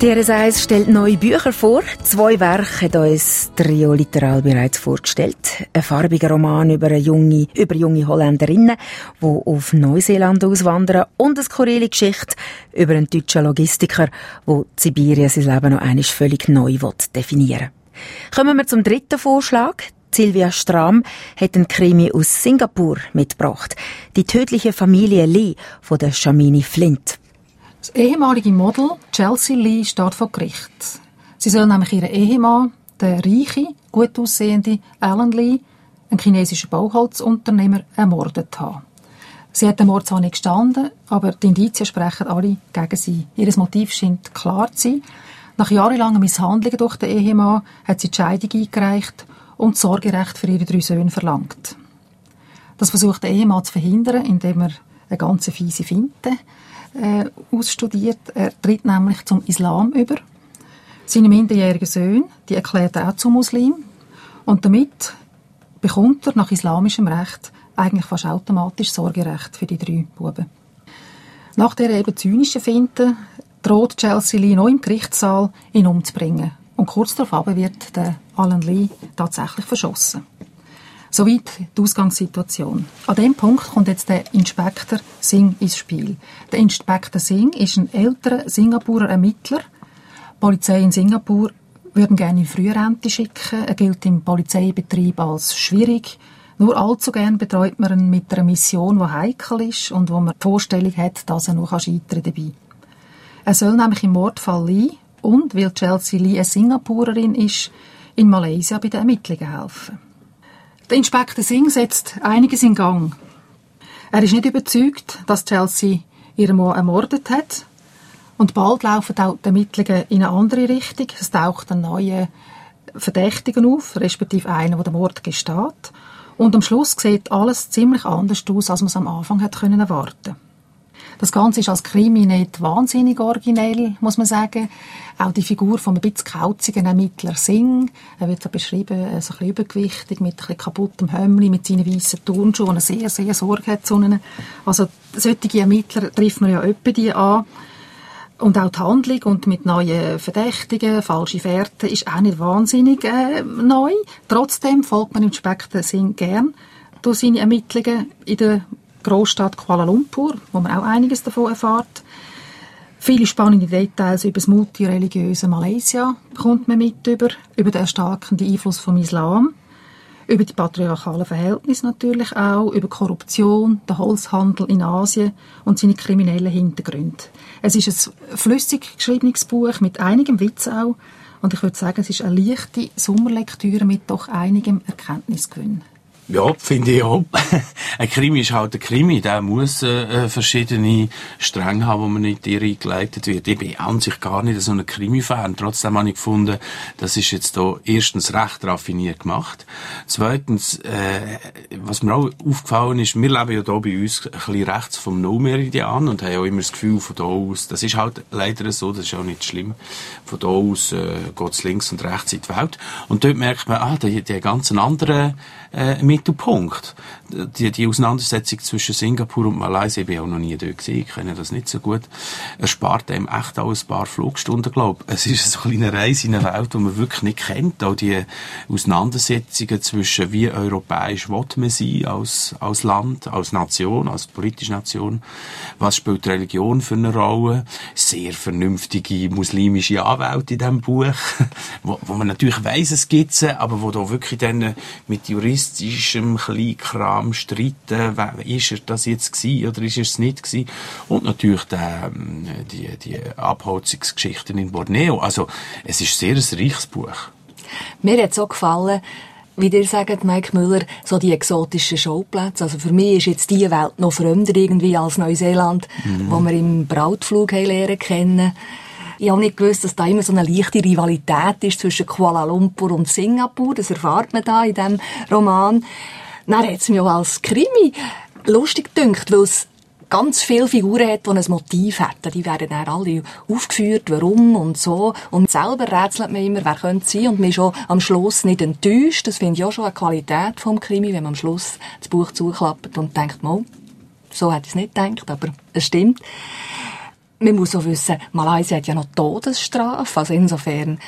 DRS1 stellt neue Bücher vor. Zwei Werke hat uns Trio Literal bereits vorgestellt. Ein farbiger Roman über, junge, über junge Holländerinnen, die auf Neuseeland auswandern und eine skurrile Geschichte über einen deutschen Logistiker, der Sibirien sein Leben noch einmal völlig neu definieren will. Kommen wir zum dritten Vorschlag. Silvia Stram hat einen Krimi aus Singapur mitgebracht. Die tödliche Familie Lee von der Shamini Flint. Das ehemalige Model Chelsea Lee steht vor Gericht. Sie soll nämlich ihren Ehemann, der reiche, gut aussehende Alan Lee, ein chinesischer Bauholzunternehmer, ermordet haben. Sie hat den Mord zwar nicht gestanden, aber die Indizien sprechen alle gegen sie. Ihr Motiv scheint klar zu sein. Nach jahrelangen Misshandlungen durch den Ehemann hat sie die Scheidung eingereicht und Sorgerecht für ihre drei Söhne verlangt. Das versucht der Ehemann zu verhindern, indem er eine ganz fiese Finte äh, ausstudiert. Er tritt nämlich zum Islam über. Seine minderjährigen Söhne, die erklärt er auch zum Muslim. Und damit bekommt er nach islamischem Recht eigentlich fast automatisch Sorgerecht für die drei Buben. Nach der eben zynischen Finte droht Chelsea Lee noch im Gerichtssaal, ihn umzubringen. Und kurz darauf wird der Alan Lee tatsächlich verschossen. Soweit die Ausgangssituation. An dem Punkt kommt jetzt der Inspektor Singh ins Spiel. Der Inspektor Singh ist ein älterer Singapurer Ermittler. Die Polizei in Singapur würden gerne in Frührente schicken. Er gilt im Polizeibetrieb als schwierig. Nur allzu gern betreut man ihn mit einer Mission, die heikel ist und wo man die Vorstellung hat, dass er noch scheitern dabei. Er soll nämlich im Mordfall Lee und, weil Chelsea Lee eine Singapurerin ist, in Malaysia bei den Ermittlungen helfen. Der Inspektor Singh setzt einiges in Gang. Er ist nicht überzeugt, dass Chelsea ihren Mann ermordet hat. Und bald laufen auch die Ermittlungen in eine andere Richtung. Es taucht ein neuer Verdächtigen auf, respektive einer, der den Mord gesteht. Und am Schluss sieht alles ziemlich anders aus, als man es am Anfang erwarten können. Das Ganze ist als Krimi nicht wahnsinnig originell, muss man sagen. Auch die Figur von einem bisschen kauzigen Ermittler Singh, er wird so beschrieben, so ein bisschen übergewichtig, mit ein bisschen kaputtem Hömmli, mit seinen weißen Turnschuhen, er sehr, sehr Sorge hat zu ihnen. Also, solche Ermittler trifft man ja öppe die an. Und auch die Handlung und mit neuen Verdächtigen, falsche Fährten, ist auch nicht wahnsinnig äh, neu. Trotzdem folgt man Inspektor Singh gern durch seine Ermittlungen in der Großstadt Kuala Lumpur, wo man auch einiges davon erfährt. Viele spannende Details über das multireligiöse Malaysia bekommt man mit über, über den erstarkenden Einfluss vom Islam, über die patriarchalen Verhältnisse natürlich auch, über Korruption, den Holzhandel in Asien und seine kriminellen Hintergründe. Es ist ein flüssig geschriebenes Buch mit einigem Witz auch und ich würde sagen, es ist eine leichte Sommerlektüre mit doch einigem Erkenntnisgewinn. Ja, finde ich auch. [laughs] ein Krimi ist halt ein Krimi. Der muss äh, verschiedene Stränge haben, wo man nicht dir eingeleitet wird. Ich bin an sich gar nicht so ein Krimi-Fan. Trotzdem habe ich gefunden, das ist jetzt da erstens recht raffiniert gemacht. Zweitens, äh, was mir auch aufgefallen ist, wir leben ja hier bei uns ein bisschen rechts vom No-Meridian und haben ja immer das Gefühl, von da aus, das ist halt leider so, das ist auch nicht schlimm, von da aus äh, geht es links und rechts in die Welt. Und dort merkt man, ah, die, die ganzen anderen äh, Mittelpunkt. Die, die Auseinandersetzung zwischen Singapur und Malaysia, ich bin auch noch nie dort gewesen, ich kenne das nicht so gut, erspart einem echt auch ein paar Flugstunden, glaube ich. Es ist so eine kleine Reise in eine Welt, die man wirklich nicht kennt. Auch die Auseinandersetzungen zwischen wie europäisch will man sein als, als Land, als Nation, als politische Nation. Was spielt Religion für eine Rolle? Sehr vernünftige muslimische Anwälte in diesem Buch, [laughs] wo, wo man natürlich weiss, es gibt aber wo da wirklich dann mit juristischem Kleinkram streiten, ist er das jetzt gewesen oder ist er es nicht gewesen? Und natürlich der, ähm, die, die Abholzungsgeschichten in Borneo. Also, es ist sehr ein reiches Buch. Mir hat es auch gefallen, wie dir sagt, Mike Müller, so die exotischen Schauplätze. Also für mich ist jetzt diese Welt noch fremder irgendwie als Neuseeland, mhm. wo wir im Brautflug lernen kennen. Ich habe nicht gewusst, dass da immer so eine leichte Rivalität ist zwischen Kuala Lumpur und Singapur. Das erfahrt man da in diesem Roman. Dann hat es mich auch als Krimi lustig gedünkt, weil es ganz viele Figuren hat, die ein Motiv hätten. Die werden dann alle aufgeführt, warum und so. Und selber rätselt man immer, wer könnte sein. Und man ist auch am Schluss nicht enttäuscht. Das finde ich auch schon eine Qualität vom Krimi, wenn man am Schluss das Buch zuklappt und denkt, mal, so hätte ich es nicht gedacht, aber es stimmt. Man muss auch wissen, Malaysia hat ja noch Todesstrafe, also insofern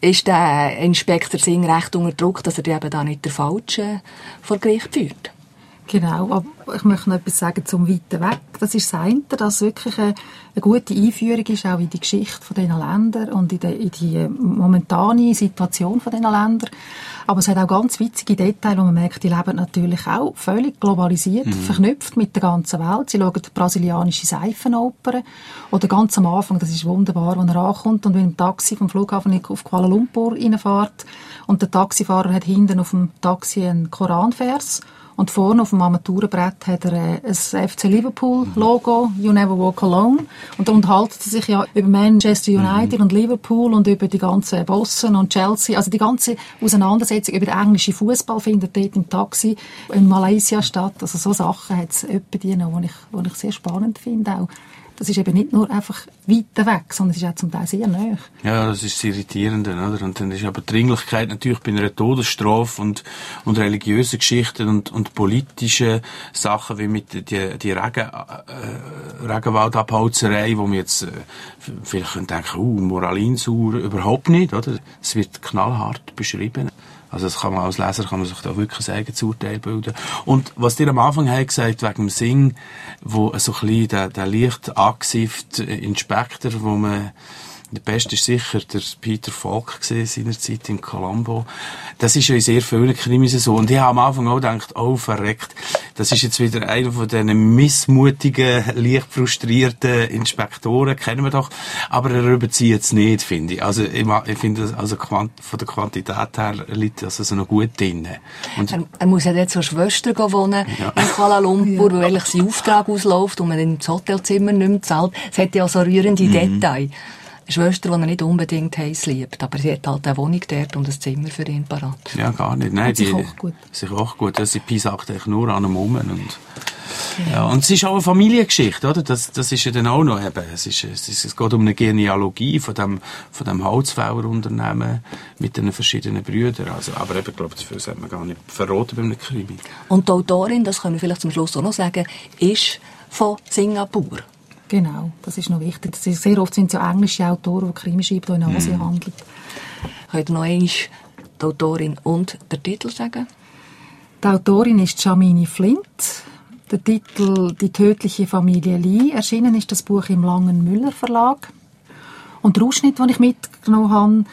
ist der Inspektor Singh recht unter Druck, dass er eben da nicht der Falsche vor Gericht führt. Genau, aber ich möchte noch etwas sagen zum Weiten weg. Das ist das eine, dass wirklich eine, eine gute Einführung ist, auch in die Geschichte von diesen Ländern und in die, in die momentane Situation von diesen Ländern. Aber es hat auch ganz witzige Details, wo man merkt, die leben natürlich auch völlig globalisiert, mhm. verknüpft mit der ganzen Welt. Sie schauen brasilianische Seifenopern. Oder ganz am Anfang, das ist wunderbar, wenn er ankommt und mit dem Taxi vom Flughafen auf Kuala Lumpur reinfährt und der Taxifahrer hat hinten auf dem Taxi einen Koranvers und vorne auf dem Armaturenbrett hat er äh, ein FC Liverpool-Logo, You Never Walk Alone. Und da unterhalten sie sich ja über Manchester United mhm. und Liverpool und über die ganzen Bossen und Chelsea. Also die ganze Auseinandersetzung über den englischen Fußball findet dort im Taxi in Malaysia statt. Also so Sachen hat es etwa die noch, die ich, die ich sehr spannend finde auch das ist eben nicht nur einfach weiter weg, sondern es ist auch zum Teil sehr nah. Ja, das ist das Irritierende, oder? Und dann ist aber die Dringlichkeit natürlich bei einer Todesstrafe und, und religiösen Geschichten und, und politischen Sachen, wie mit die, die Regen, äh, Regenwaldabholzerei, wo man jetzt äh, vielleicht könnte denken, uh, Moralinsauer, überhaupt nicht, oder? Es wird knallhart beschrieben. Also das kann man als Leser kann man sich da wirklich ein eigenes Urteil bilden. Und was dir am Anfang hat gesagt wegen dem Sing, wo so ein bisschen der, der leicht angesifft Inspektor, wo man der Beste ist sicher der Peter Falk gesehen seinerzeit in Colombo. Das ist ja in sehr vielen Krimis so. Und ich habe am Anfang auch gedacht, oh, verreckt. Das ist jetzt wieder einer von diesen missmutigen, leicht frustrierten Inspektoren, kennen wir doch. Aber er überzieht es nicht, finde ich. Also, ich, ich finde, also, von der Quantität her liegt das also noch gut drin. Und er, er, muss ja jetzt zur Schwester wohnen ja. in Kuala Lumpur, ja. weil sein Auftrag ausläuft und man ins Hotelzimmer nicht mehr zahlt. Es hat ja auch so rührende mhm. Details. Schwester, die er nicht unbedingt heiß liebt, aber sie hat halt eine Wohnung dort und ein Zimmer für ihn parat. Ja, gar nicht. Nein, sie kocht gut. Sie kocht gut. Sie pisackt eigentlich nur an einem um. Und, genau. ja, und es ist auch eine Familiengeschichte, oder? Das, das ist ja dann auch noch eben. Es, ist, es, ist, es geht um eine Genealogie von dem, von dem Holzfällerunternehmen mit den verschiedenen Brüdern. Also, aber eben, ich glaube, das sollte man gar nicht verraten bei einem Krimi. Und die Autorin, das können wir vielleicht zum Schluss auch noch sagen, ist von Singapur. Genau, das ist noch wichtig. Ist, sehr oft sind es ja englische Autoren, die Krimi schreiben, die in Asien mhm. handeln. Könnt ihr noch einmal die Autorin und den Titel sagen? Die Autorin ist Jamini Flint. Der Titel «Die tödliche Familie Lee». Erschienen ist das Buch im Langen Müller Verlag. Und der Ausschnitt, den ich mitgenommen habe,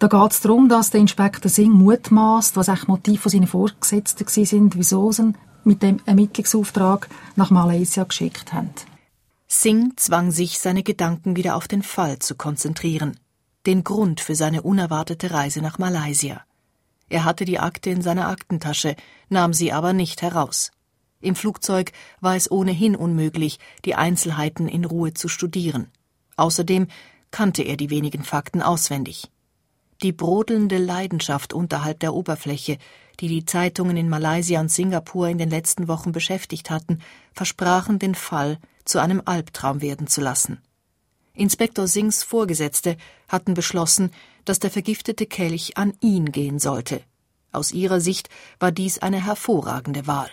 da geht es darum, dass der Inspektor Singh mutmaßt, was eigentlich Motiv von seinen Vorgesetzten sind, wieso sie mit dem Ermittlungsauftrag nach Malaysia geschickt haben. Singh zwang sich, seine Gedanken wieder auf den Fall zu konzentrieren, den Grund für seine unerwartete Reise nach Malaysia. Er hatte die Akte in seiner Aktentasche, nahm sie aber nicht heraus. Im Flugzeug war es ohnehin unmöglich, die Einzelheiten in Ruhe zu studieren. Außerdem kannte er die wenigen Fakten auswendig. Die brodelnde Leidenschaft unterhalb der Oberfläche, die die Zeitungen in Malaysia und Singapur in den letzten Wochen beschäftigt hatten, versprachen den Fall zu einem Albtraum werden zu lassen. Inspektor Singhs Vorgesetzte hatten beschlossen, dass der vergiftete Kelch an ihn gehen sollte. Aus ihrer Sicht war dies eine hervorragende Wahl.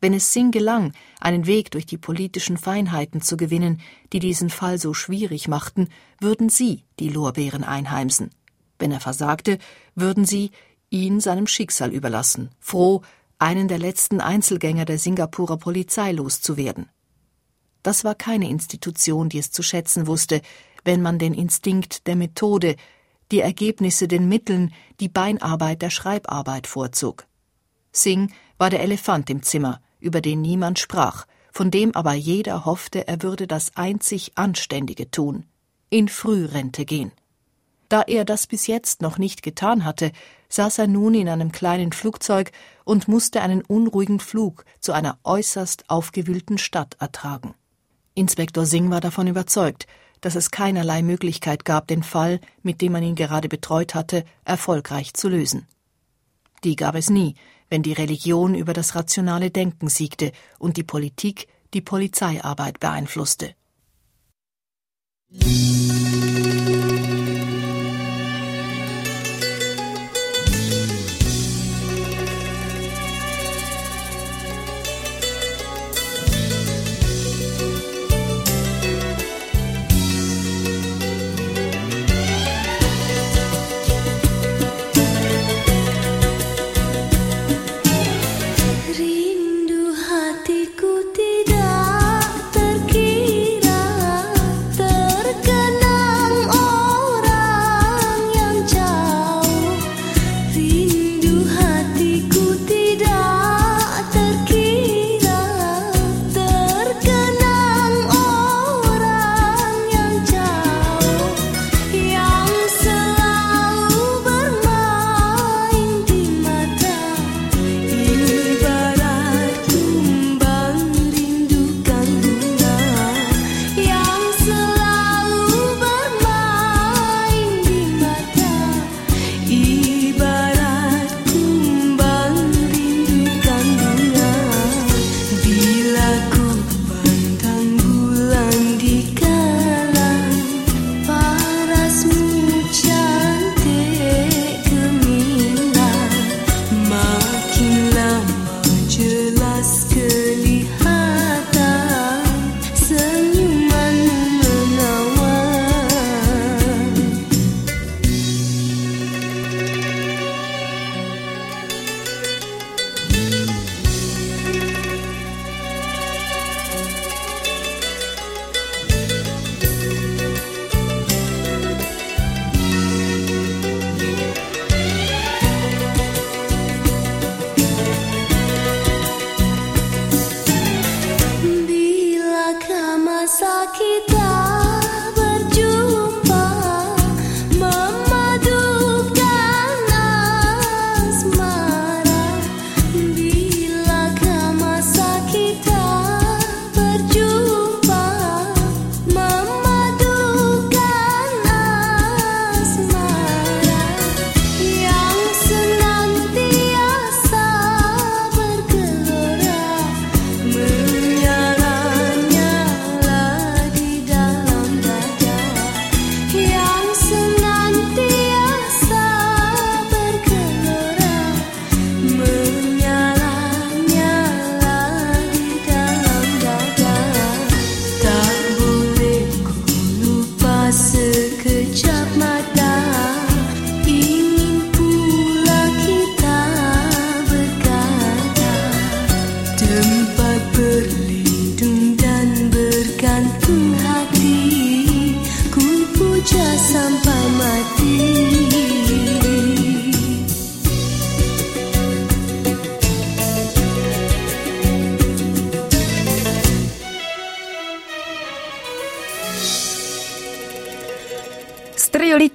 Wenn es Singh gelang, einen Weg durch die politischen Feinheiten zu gewinnen, die diesen Fall so schwierig machten, würden sie die Lorbeeren einheimsen. Wenn er versagte, würden sie ihn seinem Schicksal überlassen, froh, einen der letzten Einzelgänger der Singapurer Polizei loszuwerden. Das war keine Institution, die es zu schätzen wusste, wenn man den Instinkt der Methode, die Ergebnisse den Mitteln, die Beinarbeit der Schreibarbeit vorzog. Singh war der Elefant im Zimmer, über den niemand sprach, von dem aber jeder hoffte, er würde das einzig Anständige tun, in Frührente gehen. Da er das bis jetzt noch nicht getan hatte, saß er nun in einem kleinen Flugzeug und musste einen unruhigen Flug zu einer äußerst aufgewühlten Stadt ertragen. Inspektor Singh war davon überzeugt, dass es keinerlei Möglichkeit gab, den Fall, mit dem man ihn gerade betreut hatte, erfolgreich zu lösen. Die gab es nie, wenn die Religion über das rationale Denken siegte und die Politik die Polizeiarbeit beeinflusste. Trio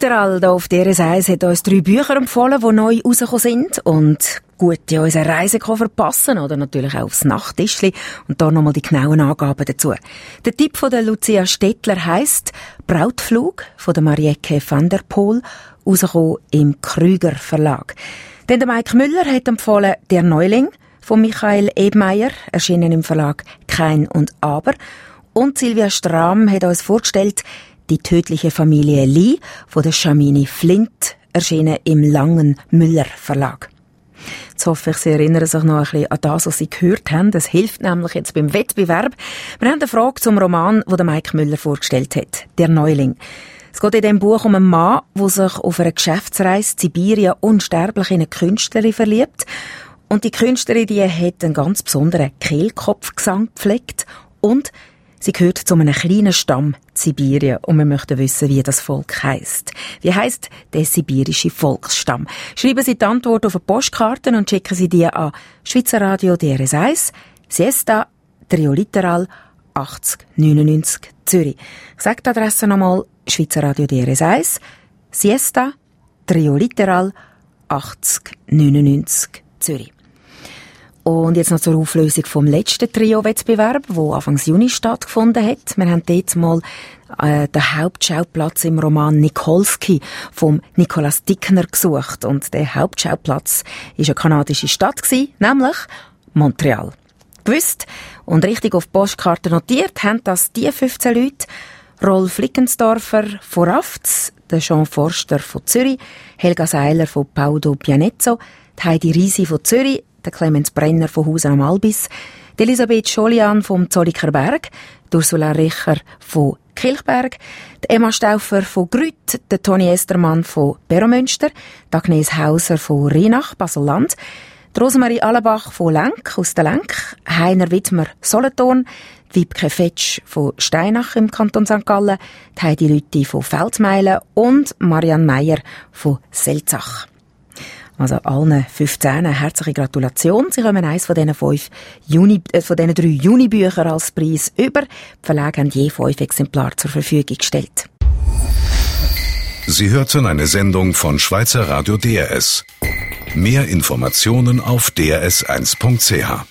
Hier auf DRS 1 hat uns drei Bücher empfohlen, die neu rausgekommen sind und gut in unseren Reisekoffer passen oder natürlich auch aufs Nachttischli und da nochmal die genauen Angaben dazu. Der Tipp von der Lucia Stettler heisst Brautflug von der Marieke van der Poel, rausgekommen im Krüger Verlag. Denn der Mike Müller hat empfohlen Der Neuling von Michael Ebmeier, erschienen im Verlag Kein und Aber und Silvia Strahm hat uns vorgestellt die tödliche Familie Lee von der Schamini Flint, erschienen im Langen Müller Verlag. Jetzt hoffe ich, Sie erinnern sich noch ein bisschen an das, was Sie gehört haben. Das hilft nämlich jetzt beim Wettbewerb. Wir haben eine Frage zum Roman, den Mike Müller vorgestellt hat. Der Neuling. Es geht in diesem Buch um einen Mann, der sich auf einer Geschäftsreise Sibirien unsterblich in eine Künstlerin verliebt. Und die Künstlerin, die hat einen ganz besonderen Kehlkopfgesang gepflegt und Sie gehört zu einem kleinen Stamm Sibirien und wir möchten wissen, wie das Volk heißt. Wie heißt der sibirische Volksstamm? Schreiben Sie die Antwort auf eine Postkarte und schicken Sie die an Schweizer Radio DRS1, Siesta, Trioliteral 8099 Zürich. Ich sage die Adresse nochmal, Schweizer Radio DRS1, Siesta, Trioliteral 8099 Zürich. Und jetzt noch zur Auflösung vom letzten Trio-Wettbewerb, wo Anfang Juni stattgefunden hat. Wir haben dort mal äh, den Hauptschauplatz im Roman Nikolski vom Nicolas Dickner gesucht. Und der Hauptschauplatz ist eine kanadische Stadt gewesen, nämlich Montreal. Gewusst und richtig auf Postkarte notiert haben das die 15 Leute, Rolf Lickensdorfer von Rafts, der Jean Forster von Zürich, Helga Seiler von Paudo Pianezzo, Heidi Risi von Zürich, der Clemens Brenner von Hausen am Albis, die Elisabeth Scholian vom Zolliker Berg, Ursula Richer von Kilchberg, die Emma Stauffer von Grüt, der Toni Estermann von Beromünster, die Agnes Hauser von Rhenach, Basel-Land, die Rosemarie Allebach von Lenk, aus der Lenk, Heiner Wittmer, Solothurn, Wiebke Fetsch von Steinach im Kanton St. Gallen, die Heidi Lütti von Feldmeilen und Marianne Meyer von Selzach. Also allen 15 herzliche Gratulation. Sie kommen eins von diesen fünf Juni, äh, von diesen drei Juni-Büchern als Preis über. Die Verlage haben je fünf Exemplare zur Verfügung gestellt. Sie hörten eine Sendung von Schweizer Radio DRS. Mehr Informationen auf drs1.ch.